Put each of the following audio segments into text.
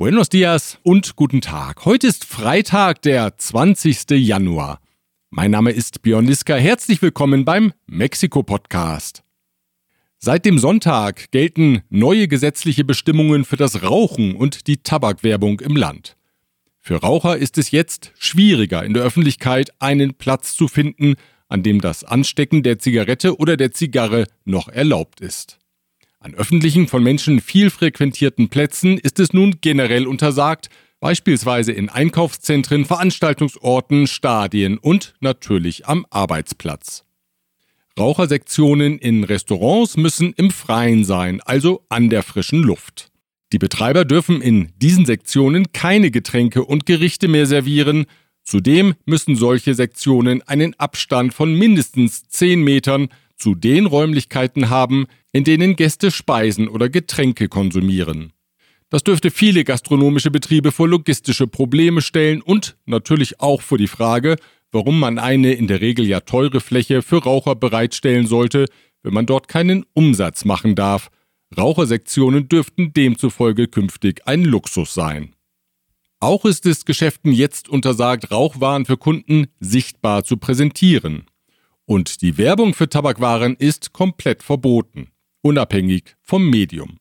Buenos dias und guten Tag. Heute ist Freitag, der 20. Januar. Mein Name ist Björn Liska. Herzlich willkommen beim Mexiko-Podcast. Seit dem Sonntag gelten neue gesetzliche Bestimmungen für das Rauchen und die Tabakwerbung im Land. Für Raucher ist es jetzt schwieriger, in der Öffentlichkeit einen Platz zu finden, an dem das Anstecken der Zigarette oder der Zigarre noch erlaubt ist. An öffentlichen, von Menschen viel frequentierten Plätzen ist es nun generell untersagt, beispielsweise in Einkaufszentren, Veranstaltungsorten, Stadien und natürlich am Arbeitsplatz. Rauchersektionen in Restaurants müssen im Freien sein, also an der frischen Luft. Die Betreiber dürfen in diesen Sektionen keine Getränke und Gerichte mehr servieren, zudem müssen solche Sektionen einen Abstand von mindestens 10 Metern zu den Räumlichkeiten haben, in denen Gäste Speisen oder Getränke konsumieren. Das dürfte viele gastronomische Betriebe vor logistische Probleme stellen und natürlich auch vor die Frage, warum man eine in der Regel ja teure Fläche für Raucher bereitstellen sollte, wenn man dort keinen Umsatz machen darf. Rauchersektionen dürften demzufolge künftig ein Luxus sein. Auch ist es Geschäften jetzt untersagt, Rauchwaren für Kunden sichtbar zu präsentieren. Und die Werbung für Tabakwaren ist komplett verboten, unabhängig vom Medium.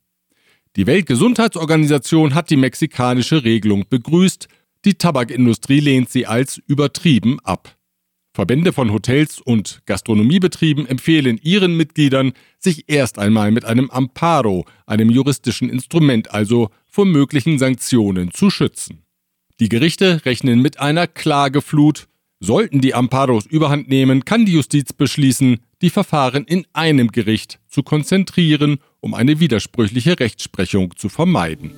Die Weltgesundheitsorganisation hat die mexikanische Regelung begrüßt, die Tabakindustrie lehnt sie als übertrieben ab. Verbände von Hotels und Gastronomiebetrieben empfehlen ihren Mitgliedern, sich erst einmal mit einem Amparo, einem juristischen Instrument also, vor möglichen Sanktionen zu schützen. Die Gerichte rechnen mit einer Klageflut, Sollten die Amparos überhand nehmen, kann die Justiz beschließen, die Verfahren in einem Gericht zu konzentrieren, um eine widersprüchliche Rechtsprechung zu vermeiden.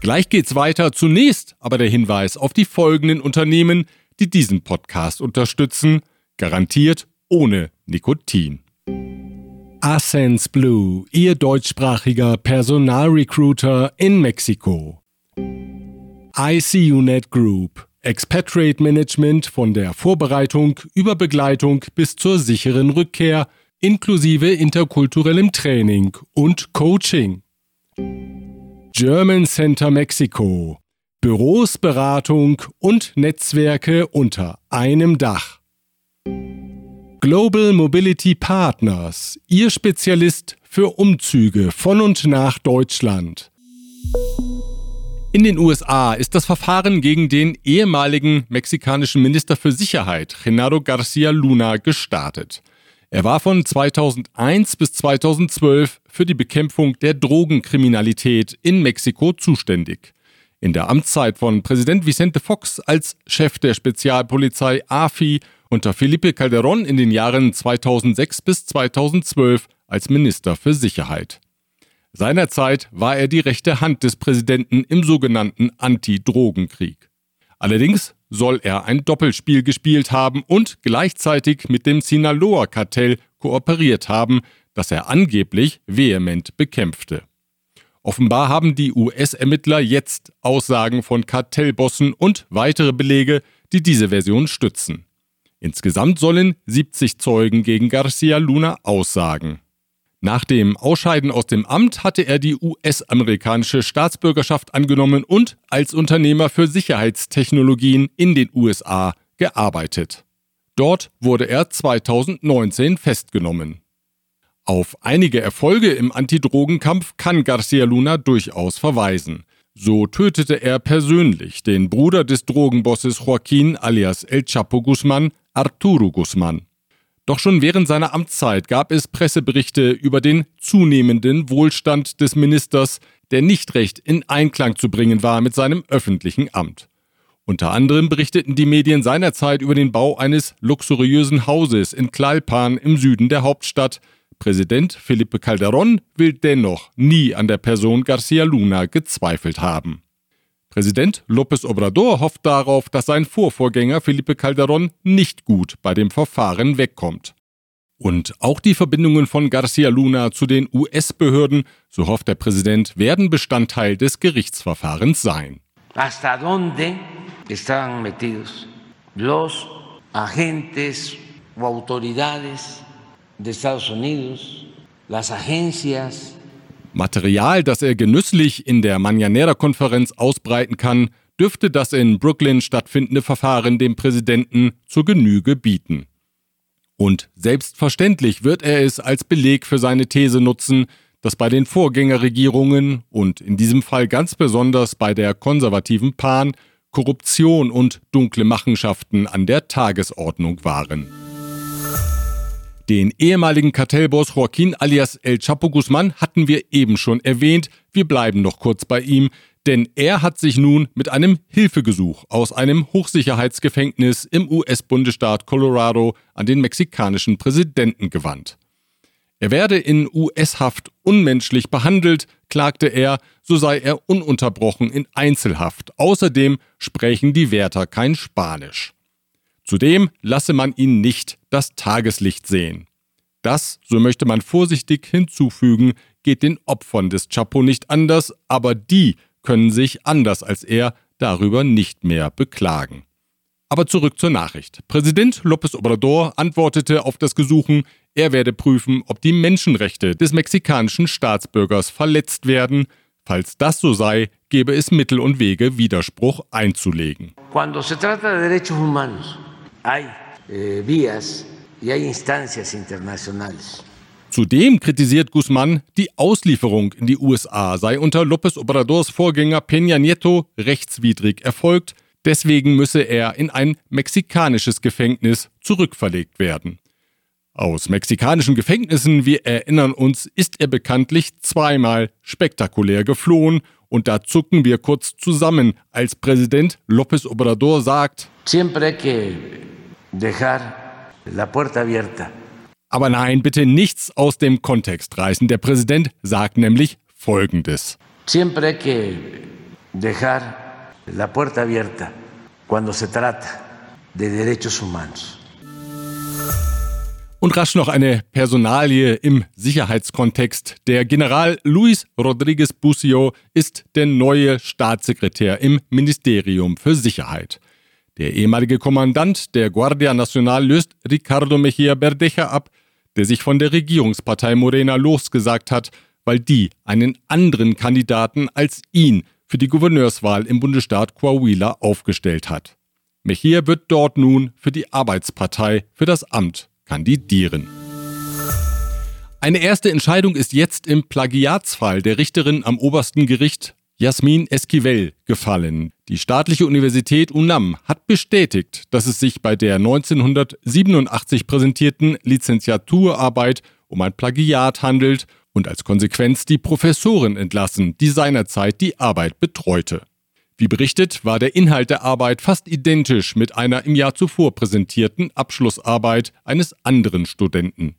Gleich geht's weiter. Zunächst aber der Hinweis auf die folgenden Unternehmen, die diesen Podcast unterstützen, garantiert ohne Nikotin. Ascens Blue, Ihr deutschsprachiger Personalrecruiter in Mexiko. ICUNet Group, Expatriate Management von der Vorbereitung über Begleitung bis zur sicheren Rückkehr inklusive interkulturellem Training und Coaching. German Center Mexico Büros, Beratung und Netzwerke unter einem Dach. Global Mobility Partners, Ihr Spezialist für Umzüge von und nach Deutschland. In den USA ist das Verfahren gegen den ehemaligen mexikanischen Minister für Sicherheit, Genaro Garcia Luna, gestartet. Er war von 2001 bis 2012 für die Bekämpfung der Drogenkriminalität in Mexiko zuständig. In der Amtszeit von Präsident Vicente Fox als Chef der Spezialpolizei AFI unter Felipe Calderón in den Jahren 2006 bis 2012 als Minister für Sicherheit. Seinerzeit war er die rechte Hand des Präsidenten im sogenannten Anti-Drogenkrieg. Allerdings soll er ein Doppelspiel gespielt haben und gleichzeitig mit dem Sinaloa-Kartell kooperiert haben, das er angeblich vehement bekämpfte. Offenbar haben die US-Ermittler jetzt Aussagen von Kartellbossen und weitere Belege, die diese Version stützen. Insgesamt sollen 70 Zeugen gegen Garcia Luna aussagen. Nach dem Ausscheiden aus dem Amt hatte er die US-amerikanische Staatsbürgerschaft angenommen und als Unternehmer für Sicherheitstechnologien in den USA gearbeitet. Dort wurde er 2019 festgenommen. Auf einige Erfolge im Antidrogenkampf kann Garcia Luna durchaus verweisen. So tötete er persönlich den Bruder des Drogenbosses Joaquin alias El Chapo Guzman, Arturo Guzman. Doch schon während seiner Amtszeit gab es Presseberichte über den zunehmenden Wohlstand des Ministers, der nicht recht in Einklang zu bringen war mit seinem öffentlichen Amt. Unter anderem berichteten die Medien seinerzeit über den Bau eines luxuriösen Hauses in Tlalpan im Süden der Hauptstadt. Präsident Felipe Calderón will dennoch nie an der Person Garcia Luna gezweifelt haben. Präsident López Obrador hofft darauf, dass sein Vorvorgänger Felipe Calderón nicht gut bei dem Verfahren wegkommt. Und auch die Verbindungen von Garcia Luna zu den US-Behörden, so hofft der Präsident, werden Bestandteil des Gerichtsverfahrens sein. Hasta dónde están metidos los agentes o autoridades de Estados Unidos, las agencias Material, das er genüsslich in der Mañanera-Konferenz ausbreiten kann, dürfte das in Brooklyn stattfindende Verfahren dem Präsidenten zur Genüge bieten. Und selbstverständlich wird er es als Beleg für seine These nutzen, dass bei den Vorgängerregierungen und in diesem Fall ganz besonders bei der konservativen Pan Korruption und dunkle Machenschaften an der Tagesordnung waren. Den ehemaligen Kartellboss Joaquin alias El Chapo Guzman hatten wir eben schon erwähnt. Wir bleiben noch kurz bei ihm, denn er hat sich nun mit einem Hilfegesuch aus einem Hochsicherheitsgefängnis im US-Bundesstaat Colorado an den mexikanischen Präsidenten gewandt. Er werde in US-Haft unmenschlich behandelt, klagte er, so sei er ununterbrochen in Einzelhaft. Außerdem sprechen die Wärter kein Spanisch. Zudem lasse man ihn nicht das Tageslicht sehen. Das, so möchte man vorsichtig hinzufügen, geht den Opfern des Chapo nicht anders, aber die können sich anders als er darüber nicht mehr beklagen. Aber zurück zur Nachricht. Präsident López Obrador antwortete auf das Gesuchen, er werde prüfen, ob die Menschenrechte des mexikanischen Staatsbürgers verletzt werden. Falls das so sei, gebe es Mittel und Wege, Widerspruch einzulegen. Cuando se trata de derechos humanos, hay eh, vías y hay instancias internacionales. Zudem kritisiert Guzman, die Auslieferung in die USA sei unter López Obradors Vorgänger Peña Nieto rechtswidrig erfolgt, deswegen müsse er in ein mexikanisches Gefängnis zurückverlegt werden. Aus mexikanischen Gefängnissen, wir erinnern uns, ist er bekanntlich zweimal spektakulär geflohen und da zucken wir kurz zusammen, als Präsident López Obrador sagt, Siempre que dejar la puerta abierta aber nein, bitte nichts aus dem Kontext reißen. Der Präsident sagt nämlich Folgendes. Siempre hay que dejar la puerta abierta cuando se trata de derechos humanos. Und rasch noch eine Personalie im Sicherheitskontext. Der General Luis Rodriguez Bucio ist der neue Staatssekretär im Ministerium für Sicherheit. Der ehemalige Kommandant der Guardia Nacional löst Ricardo Mejia Berdeja ab, der sich von der Regierungspartei Morena losgesagt hat, weil die einen anderen Kandidaten als ihn für die Gouverneurswahl im Bundesstaat Coahuila aufgestellt hat. Mejia wird dort nun für die Arbeitspartei für das Amt kandidieren. Eine erste Entscheidung ist jetzt im Plagiatsfall der Richterin am obersten Gericht Jasmin Esquivel gefallen. Die staatliche Universität UNAM hat bestätigt, dass es sich bei der 1987 präsentierten Lizenziaturarbeit um ein Plagiat handelt und als Konsequenz die Professorin entlassen, die seinerzeit die Arbeit betreute. Wie berichtet, war der Inhalt der Arbeit fast identisch mit einer im Jahr zuvor präsentierten Abschlussarbeit eines anderen Studenten.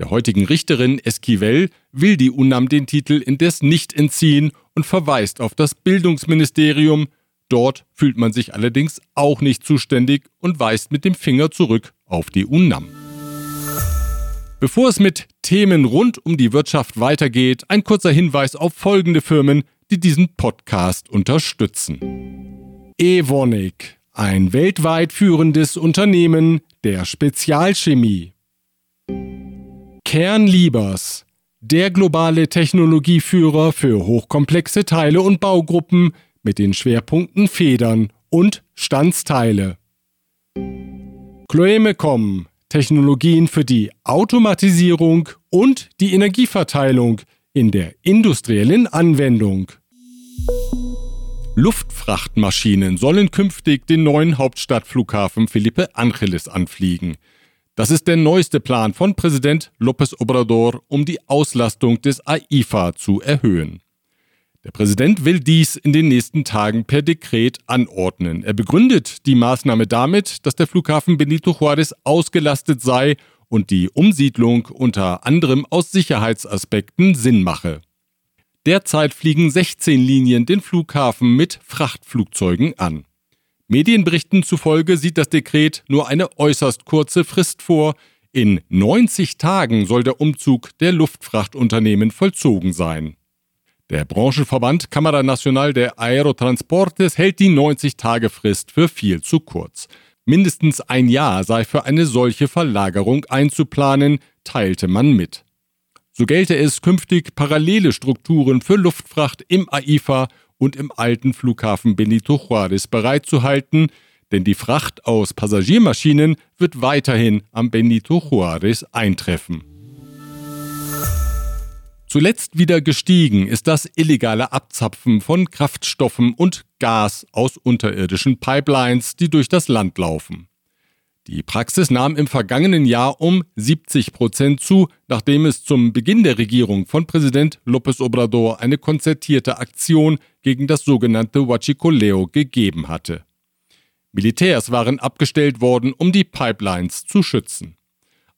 Der heutigen Richterin Esquivel will die UNAM den Titel indes nicht entziehen und verweist auf das Bildungsministerium. Dort fühlt man sich allerdings auch nicht zuständig und weist mit dem Finger zurück auf die UNAM. Bevor es mit Themen rund um die Wirtschaft weitergeht, ein kurzer Hinweis auf folgende Firmen, die diesen Podcast unterstützen. Evonik, ein weltweit führendes Unternehmen der Spezialchemie. Kernliebers, der globale Technologieführer für hochkomplexe Teile und Baugruppen mit den Schwerpunkten Federn und Standsteile. Chloemecom, Technologien für die Automatisierung und die Energieverteilung in der industriellen Anwendung. Luftfrachtmaschinen sollen künftig den neuen Hauptstadtflughafen Felipe Angeles anfliegen. Das ist der neueste Plan von Präsident López Obrador, um die Auslastung des AIFA zu erhöhen. Der Präsident will dies in den nächsten Tagen per Dekret anordnen. Er begründet die Maßnahme damit, dass der Flughafen Benito Juárez ausgelastet sei und die Umsiedlung unter anderem aus Sicherheitsaspekten Sinn mache. Derzeit fliegen 16 Linien den Flughafen mit Frachtflugzeugen an. Medienberichten zufolge sieht das Dekret nur eine äußerst kurze Frist vor. In 90 Tagen soll der Umzug der Luftfrachtunternehmen vollzogen sein. Der Branchenverband Cámara Nacional de Aerotransportes hält die 90-Tage-Frist für viel zu kurz. Mindestens ein Jahr sei für eine solche Verlagerung einzuplanen, teilte man mit. So gelte es künftig parallele Strukturen für Luftfracht im AIFA und im alten Flughafen Benito Juárez bereitzuhalten, denn die Fracht aus Passagiermaschinen wird weiterhin am Benito Juárez eintreffen. Zuletzt wieder gestiegen ist das illegale Abzapfen von Kraftstoffen und Gas aus unterirdischen Pipelines, die durch das Land laufen. Die Praxis nahm im vergangenen Jahr um 70 Prozent zu, nachdem es zum Beginn der Regierung von Präsident López Obrador eine konzertierte Aktion gegen das sogenannte Huachicoleo gegeben hatte. Militärs waren abgestellt worden, um die Pipelines zu schützen.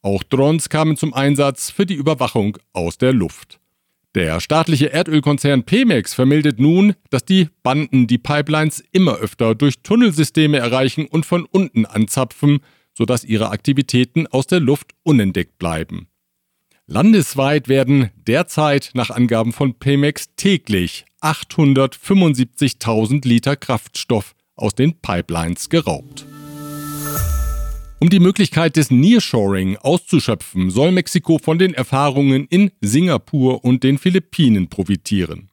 Auch Drones kamen zum Einsatz für die Überwachung aus der Luft. Der staatliche Erdölkonzern Pemex vermeldet nun, dass die Banden die Pipelines immer öfter durch Tunnelsysteme erreichen und von unten anzapfen, sodass ihre Aktivitäten aus der Luft unentdeckt bleiben. Landesweit werden derzeit nach Angaben von Pemex täglich 875.000 Liter Kraftstoff aus den Pipelines geraubt. Um die Möglichkeit des Nearshoring auszuschöpfen, soll Mexiko von den Erfahrungen in Singapur und den Philippinen profitieren.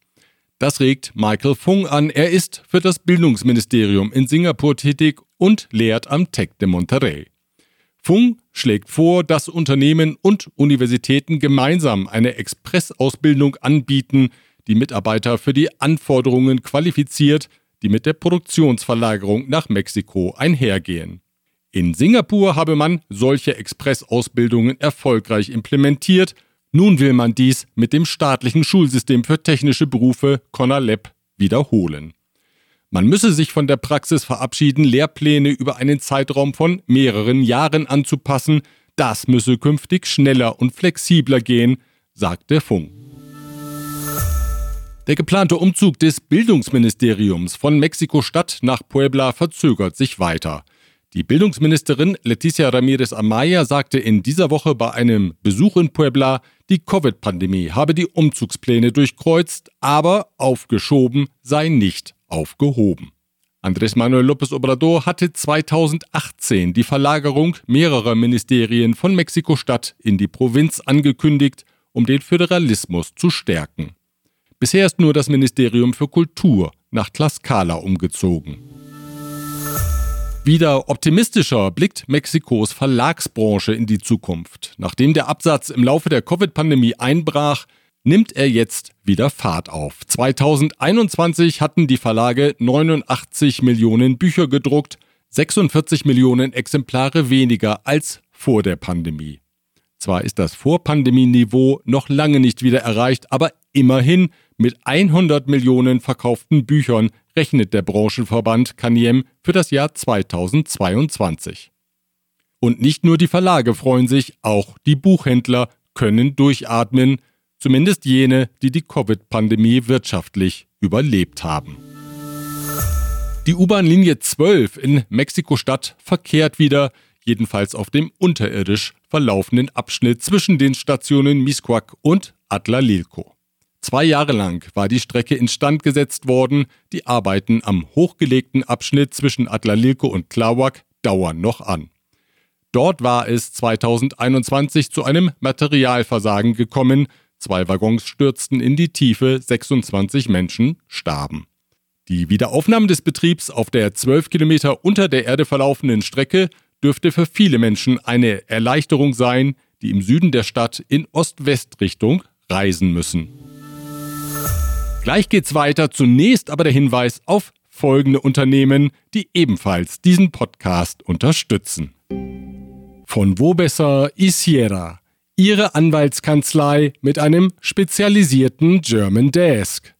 Das regt Michael Fung an. Er ist für das Bildungsministerium in Singapur tätig und lehrt am Tec de Monterrey. Fung schlägt vor, dass Unternehmen und Universitäten gemeinsam eine Expressausbildung anbieten, die Mitarbeiter für die Anforderungen qualifiziert, die mit der Produktionsverlagerung nach Mexiko einhergehen. In Singapur habe man solche Expressausbildungen erfolgreich implementiert. Nun will man dies mit dem staatlichen Schulsystem für technische Berufe CONALEP wiederholen. Man müsse sich von der Praxis verabschieden, Lehrpläne über einen Zeitraum von mehreren Jahren anzupassen. Das müsse künftig schneller und flexibler gehen, sagt der Funk. Der geplante Umzug des Bildungsministeriums von Mexiko-Stadt nach Puebla verzögert sich weiter. Die Bildungsministerin Leticia Ramirez Amaya sagte in dieser Woche bei einem Besuch in Puebla, die Covid-Pandemie habe die Umzugspläne durchkreuzt, aber aufgeschoben sei nicht aufgehoben. Andrés Manuel López Obrador hatte 2018 die Verlagerung mehrerer Ministerien von Mexiko-Stadt in die Provinz angekündigt, um den Föderalismus zu stärken. Bisher ist nur das Ministerium für Kultur nach Tlaxcala umgezogen. Wieder optimistischer blickt Mexikos Verlagsbranche in die Zukunft. Nachdem der Absatz im Laufe der Covid-Pandemie einbrach, nimmt er jetzt wieder Fahrt auf. 2021 hatten die Verlage 89 Millionen Bücher gedruckt, 46 Millionen Exemplare weniger als vor der Pandemie. Zwar ist das Vorpandemieniveau noch lange nicht wieder erreicht, aber immerhin mit 100 Millionen verkauften Büchern rechnet der Branchenverband Caniem für das Jahr 2022. Und nicht nur die Verlage freuen sich, auch die Buchhändler können durchatmen, zumindest jene, die die Covid-Pandemie wirtschaftlich überlebt haben. Die U-Bahn-Linie 12 in Mexiko-Stadt verkehrt wieder, jedenfalls auf dem unterirdisch verlaufenden Abschnitt zwischen den Stationen Misquac und Atlalilco. Zwei Jahre lang war die Strecke instand gesetzt worden. Die Arbeiten am hochgelegten Abschnitt zwischen Atlalilco und Tláhuac dauern noch an. Dort war es 2021 zu einem Materialversagen gekommen. Zwei Waggons stürzten in die Tiefe, 26 Menschen starben. Die Wiederaufnahme des Betriebs auf der 12 Kilometer unter der Erde verlaufenden Strecke dürfte für viele Menschen eine Erleichterung sein, die im Süden der Stadt in Ost-West-Richtung reisen müssen. Gleich geht's weiter. Zunächst aber der Hinweis auf folgende Unternehmen, die ebenfalls diesen Podcast unterstützen. Von wo besser Isiera, Ihre Anwaltskanzlei mit einem spezialisierten German Desk.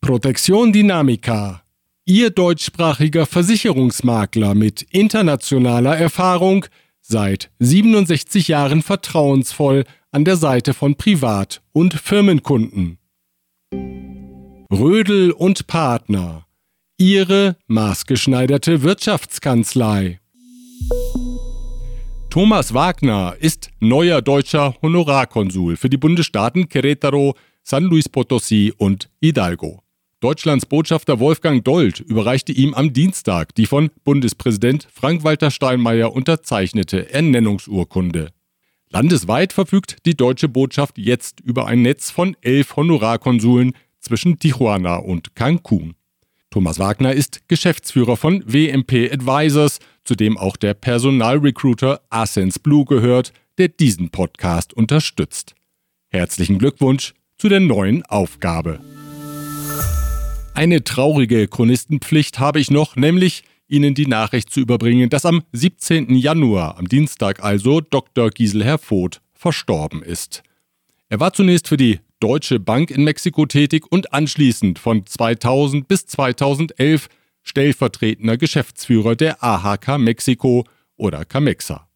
Protektion Dynamica, Ihr deutschsprachiger Versicherungsmakler mit internationaler Erfahrung, seit 67 Jahren vertrauensvoll an der Seite von Privat- und Firmenkunden. Rödel und Partner. Ihre maßgeschneiderte Wirtschaftskanzlei. Thomas Wagner ist neuer deutscher Honorarkonsul für die Bundesstaaten Querétaro, San Luis Potosí und Hidalgo. Deutschlands Botschafter Wolfgang Dold überreichte ihm am Dienstag die von Bundespräsident Frank-Walter Steinmeier unterzeichnete Ernennungsurkunde. Landesweit verfügt die deutsche Botschaft jetzt über ein Netz von elf Honorarkonsuln zwischen Tijuana und Cancun. Thomas Wagner ist Geschäftsführer von WMP Advisors, zu dem auch der Personalrecruiter Ascens Blue gehört, der diesen Podcast unterstützt. Herzlichen Glückwunsch zu der neuen Aufgabe. Eine traurige Chronistenpflicht habe ich noch, nämlich Ihnen die Nachricht zu überbringen, dass am 17. Januar, am Dienstag also, Dr. Giselher Voth verstorben ist. Er war zunächst für die Deutsche Bank in Mexiko tätig und anschließend von 2000 bis 2011 stellvertretender Geschäftsführer der AHK Mexiko oder Camexa.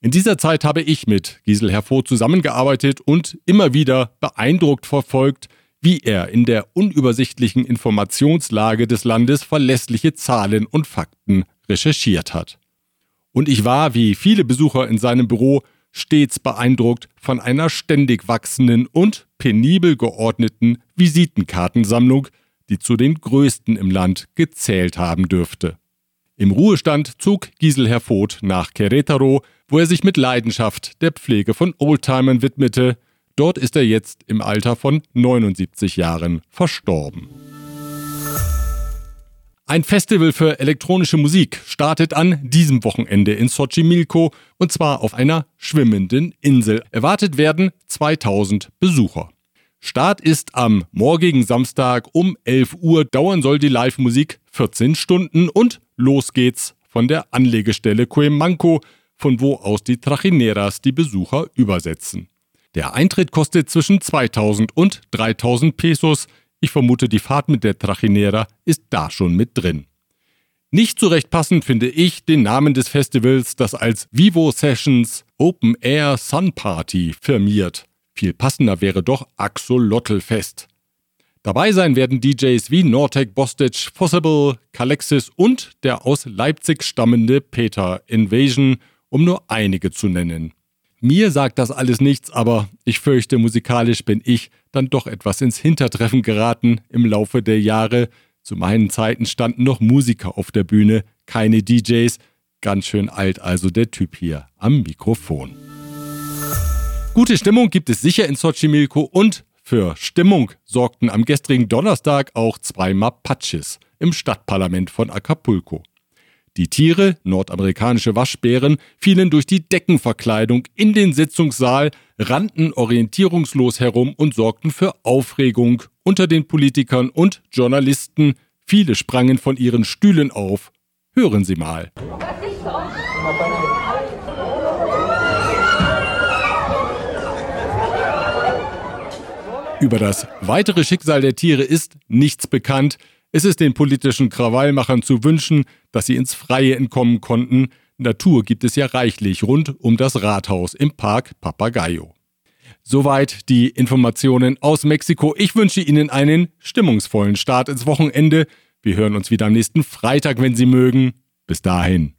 In dieser Zeit habe ich mit Gisel Voth zusammengearbeitet und immer wieder beeindruckt verfolgt, wie er in der unübersichtlichen Informationslage des Landes verlässliche Zahlen und Fakten recherchiert hat. Und ich war, wie viele Besucher in seinem Büro, stets beeindruckt von einer ständig wachsenden und penibel geordneten Visitenkartensammlung, die zu den größten im Land gezählt haben dürfte. Im Ruhestand zog Gisel Herfot nach Querétaro, wo er sich mit Leidenschaft der Pflege von Oldtimern widmete, Dort ist er jetzt im Alter von 79 Jahren verstorben. Ein Festival für elektronische Musik startet an diesem Wochenende in Xochimilco und zwar auf einer schwimmenden Insel. Erwartet werden 2000 Besucher. Start ist am morgigen Samstag um 11 Uhr, dauern soll die Live-Musik 14 Stunden und los geht's von der Anlegestelle Cuemanco, von wo aus die Trajineras die Besucher übersetzen. Der Eintritt kostet zwischen 2000 und 3000 Pesos. Ich vermute, die Fahrt mit der Trajinera ist da schon mit drin. Nicht so recht passend finde ich den Namen des Festivals, das als Vivo Sessions Open Air Sun Party firmiert. Viel passender wäre doch Axolotl-Fest. Dabei sein werden DJs wie Nortec Bostic, Possible, Calexis und der aus Leipzig stammende Peter Invasion, um nur einige zu nennen. Mir sagt das alles nichts, aber ich fürchte, musikalisch bin ich dann doch etwas ins Hintertreffen geraten im Laufe der Jahre. Zu meinen Zeiten standen noch Musiker auf der Bühne, keine DJs. Ganz schön alt also der Typ hier am Mikrofon. Gute Stimmung gibt es sicher in Xochimilco und für Stimmung sorgten am gestrigen Donnerstag auch zwei Mapaches im Stadtparlament von Acapulco. Die Tiere, nordamerikanische Waschbären, fielen durch die Deckenverkleidung in den Sitzungssaal, rannten orientierungslos herum und sorgten für Aufregung unter den Politikern und Journalisten. Viele sprangen von ihren Stühlen auf. Hören Sie mal. Über das weitere Schicksal der Tiere ist nichts bekannt. Es ist den politischen Krawallmachern zu wünschen, dass sie ins Freie entkommen konnten. Natur gibt es ja reichlich rund um das Rathaus im Park Papagayo. Soweit die Informationen aus Mexiko. Ich wünsche Ihnen einen stimmungsvollen Start ins Wochenende. Wir hören uns wieder am nächsten Freitag, wenn Sie mögen. Bis dahin.